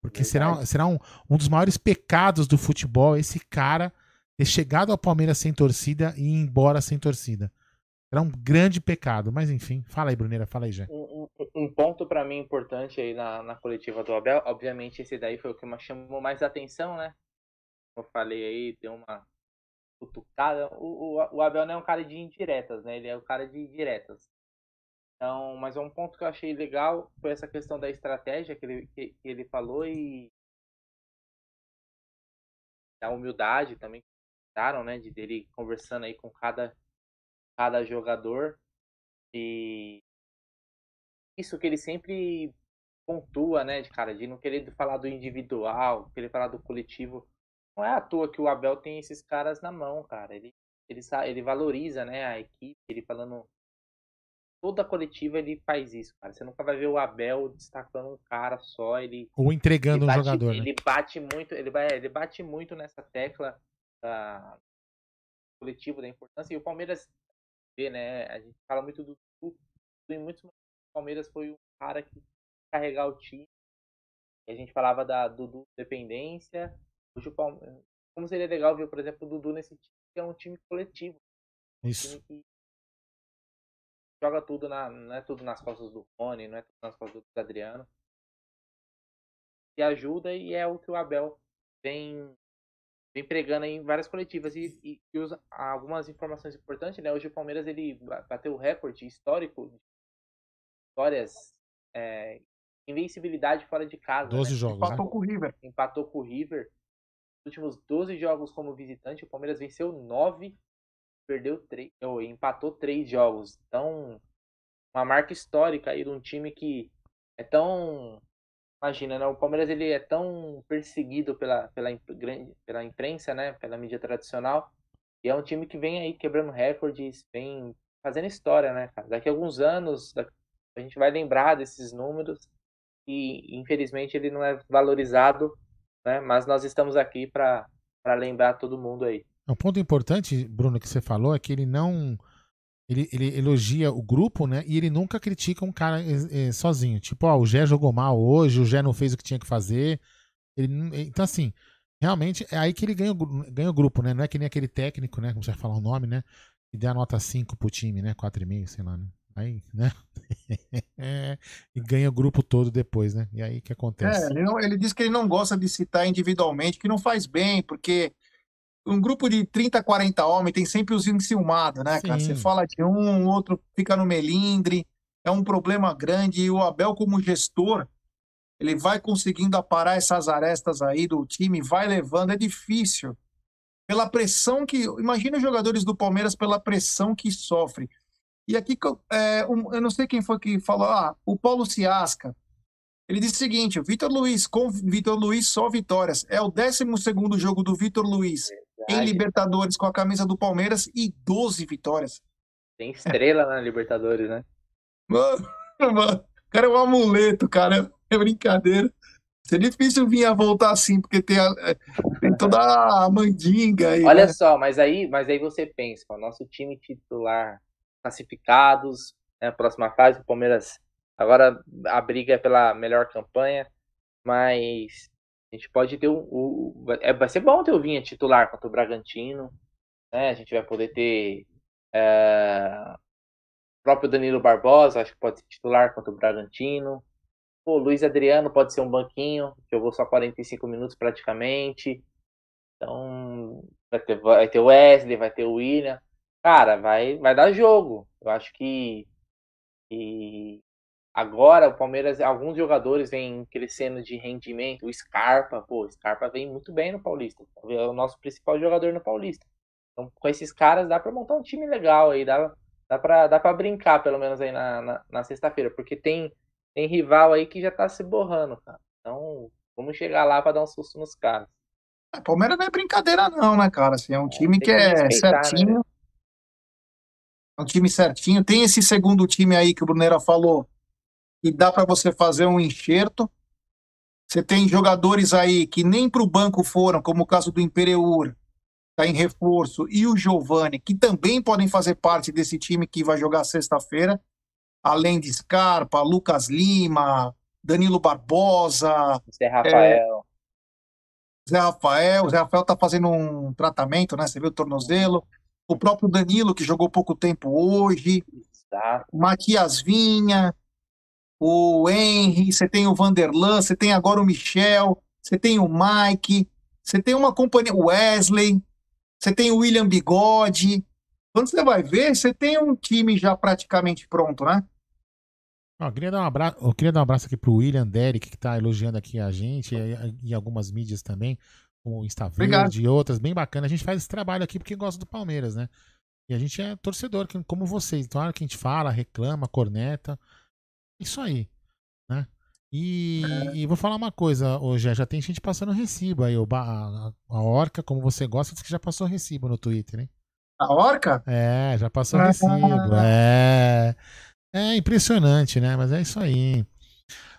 Porque será, será um, um dos maiores pecados do futebol esse cara ter chegado ao Palmeiras sem torcida e ir embora sem torcida. Era um grande pecado, mas enfim. Fala aí, Bruneira, fala aí, já. Um, um ponto para mim importante aí na, na coletiva do Abel, obviamente esse daí foi o que chamou mais atenção, né? Eu falei aí, deu uma cutucada. O, o, o Abel não é um cara de indiretas, né? Ele é um cara de diretas. Então, mas um ponto que eu achei legal foi essa questão da estratégia que ele, que, que ele falou e da humildade também comentaram, né, de dele conversando aí com cada, cada jogador. E isso que ele sempre pontua, né, de cara, de não querer falar do individual, querer falar do coletivo. Não é à toa que o Abel tem esses caras na mão, cara. Ele, ele, ele valoriza, né, a equipe, ele falando toda coletiva ele faz isso, cara. Você nunca vai ver o Abel destacando um cara só, ele ou entregando ele bate, um jogador. Né? Ele bate muito, ele ele bate muito nessa tecla da coletivo da importância. E o Palmeiras vê, né? A gente fala muito do Dudu, em muitos momentos o Palmeiras foi o cara que carregar o time. E a gente falava da Dudu dependência. Hoje o Palmeiras, como seria legal ver, por exemplo, o Dudu nesse time, que é um time coletivo. Isso. Um time que joga tudo na, não é tudo nas costas do Rony, não é tudo nas costas do Adriano. E ajuda e é o que o Abel vem vem pregando em várias coletivas e, e, e usa algumas informações importantes, né? Hoje o Palmeiras ele bateu o recorde histórico de histórias é, invencibilidade fora de casa. 12 né? jogos. Empatou né? com o River. Empatou com o River. Últimos 12 jogos como visitante, o Palmeiras venceu 9, perdeu 3, ou empatou 3 jogos. Então, uma marca histórica aí de um time que é tão Imagina, né? O Palmeiras ele é tão perseguido pela, pela, pela imprensa, né? Pela mídia tradicional. E é um time que vem aí quebrando recordes, vem fazendo história, né, cara? Daqui a alguns anos a gente vai lembrar desses números e infelizmente ele não é valorizado, né? Mas nós estamos aqui para lembrar todo mundo aí. Um ponto importante, Bruno, que você falou é que ele não ele, ele elogia o grupo, né? E ele nunca critica um cara é, sozinho. Tipo, ó, o Gé jogou mal hoje, o Gé não fez o que tinha que fazer. Ele, então, assim, realmente é aí que ele ganha, ganha o grupo, né? Não é que nem aquele técnico, né? Como você vai falar o nome, né? Que dá nota 5 pro time, né? 4,5, sei lá, né? Aí, né? *laughs* e ganha o grupo todo depois, né? E aí que acontece? É, ele, não, ele diz que ele não gosta de citar individualmente, que não faz bem, porque um grupo de 30, 40 homens tem sempre os enciumados, né, cara? Você fala de um, o outro fica no melindre, é um problema grande. E o Abel, como gestor, ele vai conseguindo aparar essas arestas aí do time, vai levando, é difícil. Pela pressão que. Imagina os jogadores do Palmeiras pela pressão que sofre. E aqui, é, um, eu não sei quem foi que falou, ah, o Paulo Ciasca. Ele disse o seguinte: Vitor Luiz, com Vitor Luiz só vitórias. É o 12 jogo do Vitor Luiz em Libertadores com a camisa do Palmeiras e 12 vitórias. Tem estrela é. na Libertadores, né? Mano, mano, cara é um amuleto, cara. É brincadeira. Seria difícil vir a voltar assim, porque tem, a, é, tem toda a mandinga aí. Olha né? só, mas aí, mas aí você pensa, o nosso time titular classificados, né, próxima fase, o Palmeiras agora a briga é pela melhor campanha, mas a gente pode ter o, é, vai ser bom ter o Vinha titular contra o Bragantino, né? A gente vai poder ter é, o próprio Danilo Barbosa, acho que pode ser titular contra o Bragantino. O Luiz Adriano pode ser um banquinho, jogou só 45 minutos praticamente. Então, vai ter, vai ter o Wesley, vai ter o William. Cara, vai, vai dar jogo. Eu acho que, que agora o Palmeiras, alguns jogadores vêm crescendo de rendimento. O Scarpa, pô, o Scarpa vem muito bem no Paulista. É o nosso principal jogador no Paulista. Então, com esses caras, dá para montar um time legal aí. Dá, dá para dá pra brincar, pelo menos, aí na, na, na sexta-feira. Porque tem tem rival aí que já tá se borrando, cara. Então, vamos chegar lá para dar um susto nos caras. É, Palmeiras não é brincadeira, não, né, cara? Assim, é um é, time que, que é né? certinho. Né? É um time certinho. Tem esse segundo time aí que o Brunera falou, que dá para você fazer um enxerto. Você tem jogadores aí que nem para o banco foram, como o caso do Imperiur, tá em reforço, e o Giovani, que também podem fazer parte desse time que vai jogar sexta-feira além de Scarpa, Lucas Lima, Danilo Barbosa. Zé Rafael. É, Zé Rafael. Zé Rafael tá fazendo um tratamento, né? Você viu o tornozelo. O próprio Danilo, que jogou pouco tempo hoje. Exato. Matias Vinha. O Henry. Você tem o Vanderlan. Você tem agora o Michel. Você tem o Mike. Você tem uma companhia. O Wesley. Você tem o William Bigode. Quando você vai ver, você tem um time já praticamente pronto, né? eu, queria dar um abraço, eu queria dar um abraço aqui pro William Derek, que está elogiando aqui a gente, e, e, algumas mídias também, como o Instaverde e outras, bem bacana. A gente faz esse trabalho aqui porque gosta do Palmeiras, né? E a gente é torcedor, como vocês. Então, a hora que a gente fala, reclama, corneta. Isso aí, né? E, é. e vou falar uma coisa, hoje já tem gente passando recibo aí. A, a, a Orca, como você gosta, diz que já passou recibo no Twitter, hein? A Orca? É, já passou ah. recibo. É. É impressionante, né? Mas é isso aí.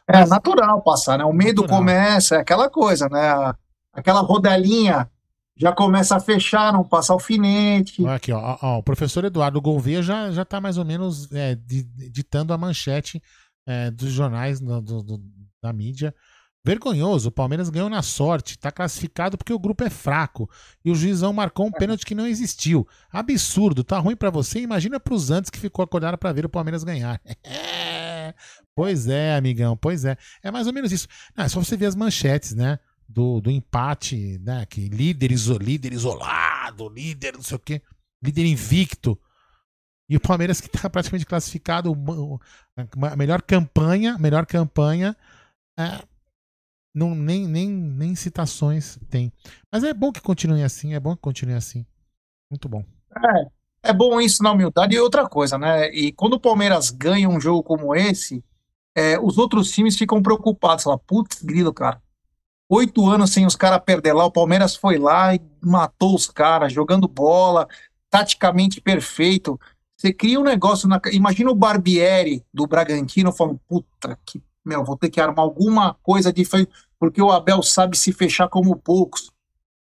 É Mas... natural passar, né? O medo natural. começa, é aquela coisa, né? Aquela rodelinha já começa a fechar, não passa alfinete. Aqui, ó, ó, o professor Eduardo Gouveia já, já tá mais ou menos é, ditando a manchete é, dos jornais do, do, da mídia. Vergonhoso, o Palmeiras ganhou na sorte, tá classificado porque o grupo é fraco e o juizão marcou um pênalti que não existiu. Absurdo, tá ruim para você, imagina pros antes que ficou acordado para ver o Palmeiras ganhar. *laughs* É, pois é, amigão, pois é. É mais ou menos isso. Não, é só você ver as manchetes, né? Do, do empate, né? Que líder, iso, líder isolado, líder não sei o quê, líder invicto. E o Palmeiras que tá praticamente classificado, a melhor campanha, melhor campanha. É, não, nem, nem, nem citações tem. Mas é bom que continue assim, é bom que continue assim. Muito bom. É, é bom isso na humildade e outra coisa, né? E quando o Palmeiras ganha um jogo como esse, é, os outros times ficam preocupados. Fala, putz, grilo, cara. Oito anos sem os caras perder lá, o Palmeiras foi lá e matou os caras, jogando bola, taticamente perfeito. Você cria um negócio na. Imagina o Barbieri do Bragantino falando, puta que. Meu, vou ter que armar alguma coisa diferente porque o Abel sabe se fechar como poucos.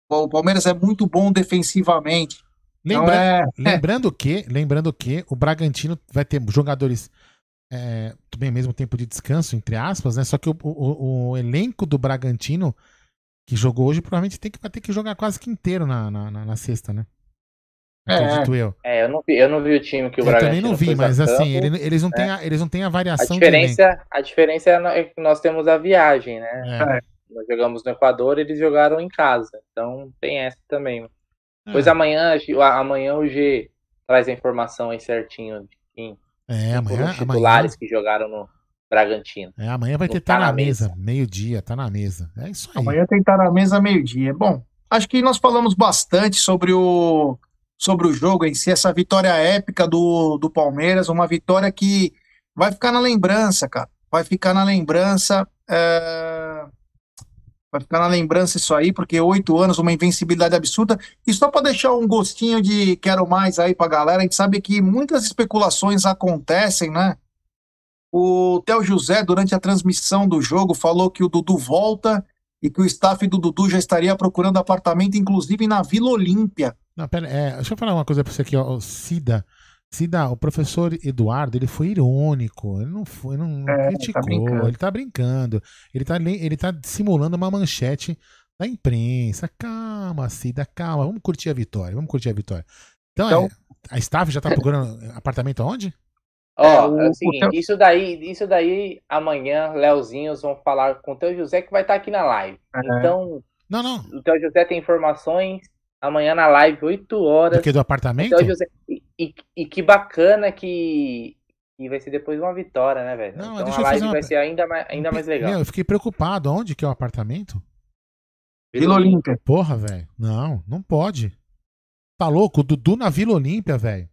O Palmeiras é muito bom defensivamente. Lembra então é... Lembrando que, lembrando que o Bragantino vai ter jogadores é, também mesmo tempo de descanso, entre aspas, né? Só que o, o, o, elenco do Bragantino que jogou hoje provavelmente tem que, vai ter que jogar quase que inteiro na, na, na, na sexta, né? Acredito é. eu. É, eu não, vi, eu não vi o time que o eu Bragantino também não vi, mas assim, ele, eles, não têm é. a, eles não têm a variação. A diferença, a diferença é que nós temos a viagem, né? É. Nós jogamos no Equador, eles jogaram em casa. Então tem essa também. É. Pois amanhã, amanhã o G traz a informação aí certinho de quem é, amanhã, os titulares amanhã... que jogaram no Bragantino. É, amanhã vai ter tá, tá na, mesa, mesa. meio-dia, tá na mesa. É isso aí. Amanhã tem tá na mesa meio-dia. Bom, acho que nós falamos bastante sobre o sobre o jogo em si, essa vitória épica do, do Palmeiras, uma vitória que vai ficar na lembrança, cara. Vai ficar na lembrança. É... Vai ficar na lembrança isso aí, porque oito anos, uma invencibilidade absurda. E só para deixar um gostinho de quero mais aí pra galera, a gente sabe que muitas especulações acontecem, né? O Theo José, durante a transmissão do jogo, falou que o Dudu volta e que o staff do Dudu já estaria procurando apartamento, inclusive na Vila Olímpia. Não, pera, é, deixa eu falar uma coisa pra você aqui, ó. O Cida. Cida, o professor Eduardo, ele foi irônico, ele não foi, não É, criticou, tá ele tá brincando, ele tá, le- ele tá simulando uma manchete da imprensa. Calma, Cida, calma, vamos curtir a vitória, vamos curtir a vitória. Então, Então- é, a staff já tá procurando apartamento aonde? Ó, É, é, o- o seguinte, o teu- isso daí, isso daí amanhã, Leozinhos vão falar com o Teu José que vai estar aqui na live. É. Então, Não, não, o Teu José tem informações amanhã na live, 8 horas. do que do apartamento? Teu José, e, e- e que bacana que, que vai ser depois uma vitória, né, velho? Não, então deixa a eu live fazer uma- vai ser ainda mais, ainda mais legal. Meu, eu fiquei preocupado, onde que é o apartamento? Vila Olímpia. Porra, velho. Não, não pode. Tá louco? O Dudu na Vila Olímpia, velho.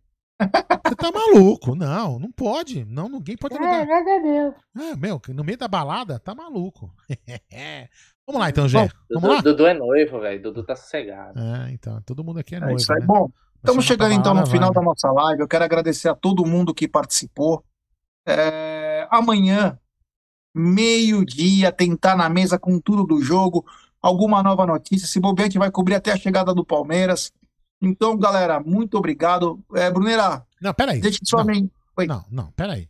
Você tá maluco? Não, não pode. Não, ninguém pode alugar. É, meu, no meio da balada, tá maluco. *laughs* Vamos lá então, Gé. Vamos Dudu, lá? Dudu é noivo, velho. Dudu tá sossegado. É, então, todo mundo aqui é É noivo, isso aí. né? Bom, Estamos pra chegando então no final vai, da nossa live. Eu quero agradecer a todo mundo que participou. É, amanhã, meio-dia, tentar na mesa com tudo do jogo. Alguma nova notícia. Se bobear, a gente vai cobrir até a chegada do Palmeiras. Então, galera, muito obrigado. É, Bruneira, Não, peraí. deixe sua Não, Oi. não, não, peraí.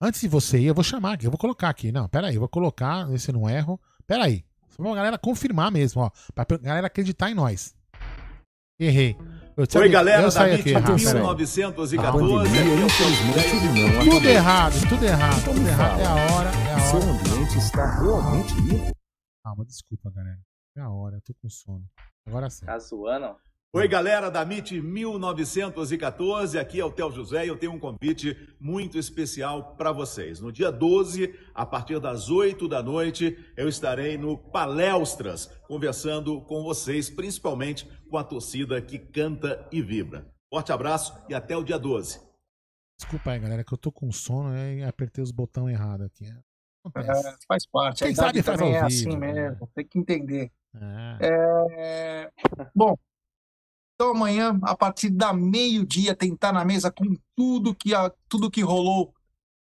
Antes de você ir, eu vou chamar aqui. Eu vou colocar aqui. Não, peraí. Eu vou colocar, ver se eu não erro. Peraí. Só pra galera confirmar mesmo, ó. Pra galera acreditar em nós. Errei. Oi, galera eu da aqui errado, peraí. 1914. A pandemia, infelizmente, não Tudo errado, tudo errado, Então tudo errado. É a hora, é a Seu hora. ambiente está realmente limpo. Calma, desculpa, galera. É a hora, eu tô com sono. Agora sim. Tá zoando? Oi, galera da MIT 1914. Aqui é o Theo José e eu tenho um convite muito especial para vocês. No dia 12, a partir das 8 da noite, eu estarei no Palestras, conversando com vocês, principalmente com a torcida que canta e vibra. Forte abraço e até o dia 12. Desculpa aí, galera, que eu tô com sono e apertei os botões errados aqui. É, faz parte. Quem sabe faz também ao é vivo, assim né? mesmo. Tem que entender. É. É, Bom, então amanhã, a partir da meio-dia, tentar na mesa com tudo que, a- tudo que rolou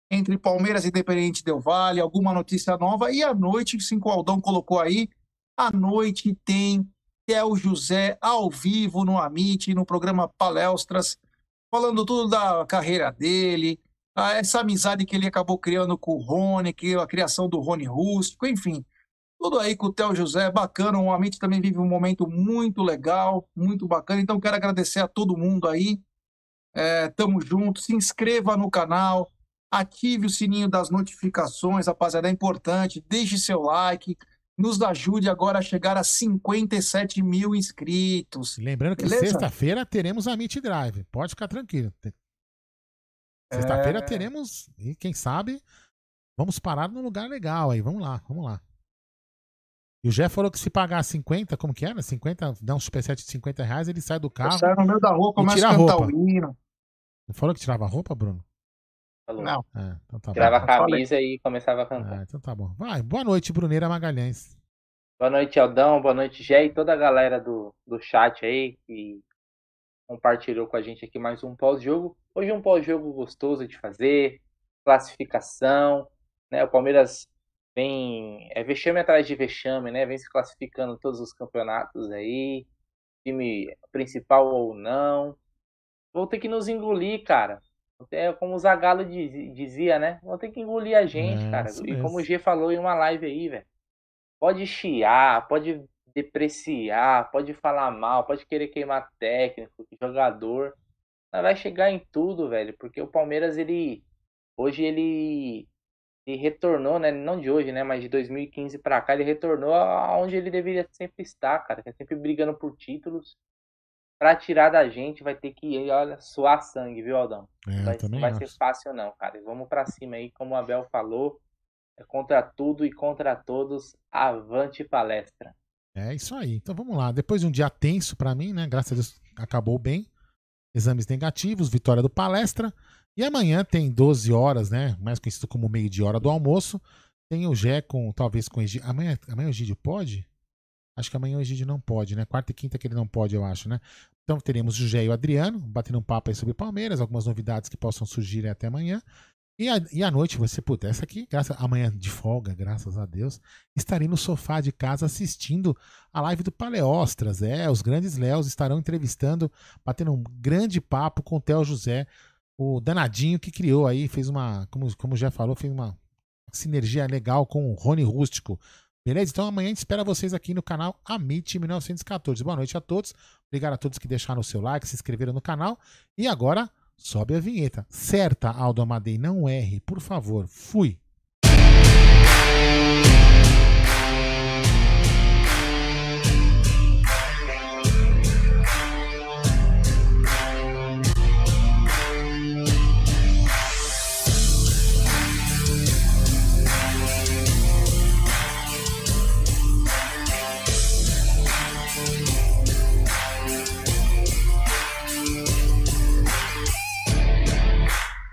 entre Palmeiras e Independente Del Vale, alguma notícia nova. E à noite, sim, o Aldão colocou aí, à noite tem Theo José ao vivo no Amit, no programa Palestras, falando tudo da carreira dele, essa amizade que ele acabou criando com o Rony, que a criação do Rony Rústico, enfim. Tudo aí com o Theo José, bacana. O Amit também vive um momento muito legal, muito bacana. Então, quero agradecer a todo mundo aí. É, tamo junto. Se inscreva no canal, ative o sininho das notificações, rapaziada. É importante. Deixe seu like. Nos ajude agora a chegar a 57 mil inscritos. Lembrando que sexta-feira teremos a Meet Drive. Pode ficar tranquilo. Sexta-feira É. teremos, e quem sabe, vamos parar num lugar legal aí. Vamos lá, vamos lá. E o Jeff falou que se pagar 50, como que era? 50, dá um superset de 50 reais, ele sai do Eu carro. saio no meio da rua, começo tira a cantar roupa. o hino. Não falou que tirava a roupa, Bruno? Falou. Não, É, então tá Tirava bom. a camisa e começava a cantar. Ah, então tá bom. Vai, boa noite, Bruneira Magalhães. Boa noite, Aldão. Boa noite, Gé e toda a galera do, do chat aí que compartilhou com a gente aqui mais um pós-jogo. Hoje um pós-jogo gostoso de fazer, classificação, né? O Palmeiras vem é vexame atrás de vexame, né? Vem se classificando em todos os campeonatos aí, time principal ou não. Vão ter que nos engolir, cara. É como o Zagallo diz- dizia, né? Vão ter que engolir a gente, É, cara. E como o G falou em uma live aí, velho. Pode chiar, pode depreciar, pode falar mal, pode querer queimar técnico, jogador. Mas vai chegar em tudo, velho, porque o Palmeiras, ele. Hoje ele. Ele retornou, né? Não de hoje, né? Mas de 2015 pra cá, ele retornou aonde ele deveria sempre estar, cara. Que é sempre brigando por títulos. Pra tirar da gente, vai ter que, olha, suar sangue, viu, Aldão? É, vai, também vai ser fácil não, cara. E Vamos pra cima aí, como o Abel falou. É contra tudo e contra todos. Avante palestra. É isso aí. Então vamos lá. Depois de um dia tenso pra mim, né? Graças a Deus acabou bem. exames negativos, vitória do Palestra. E amanhã tem 12 horas, né? Mais conhecido como meio de hora do almoço. Tem o Gé com, talvez com o Egídio. Amanhã, amanhã o Egídio pode? Acho que amanhã o Egídio não pode, né? Quarta e quinta que ele não pode, eu acho, né? Então teremos o Gé e o Adriano batendo um papo aí sobre Palmeiras, algumas novidades que possam surgir até amanhã. E, a, e à noite você, puta, essa aqui, graças, amanhã de folga, graças a Deus, estarei no sofá de casa assistindo a live do Paleostras. É, os grandes Léos estarão entrevistando, batendo um grande papo com o Theo José, o danadinho que criou aí, fez uma, como, como já falou, fez uma sinergia legal com o Rony Rústico. Beleza? Então amanhã a gente espera vocês aqui no canal Amit 1914. Boa noite a todos. Obrigado a todos que deixaram o seu like, se inscreveram no canal. E agora Sobe a vinheta. Certa, Aldo Amadei, não erre, por favor. Fui.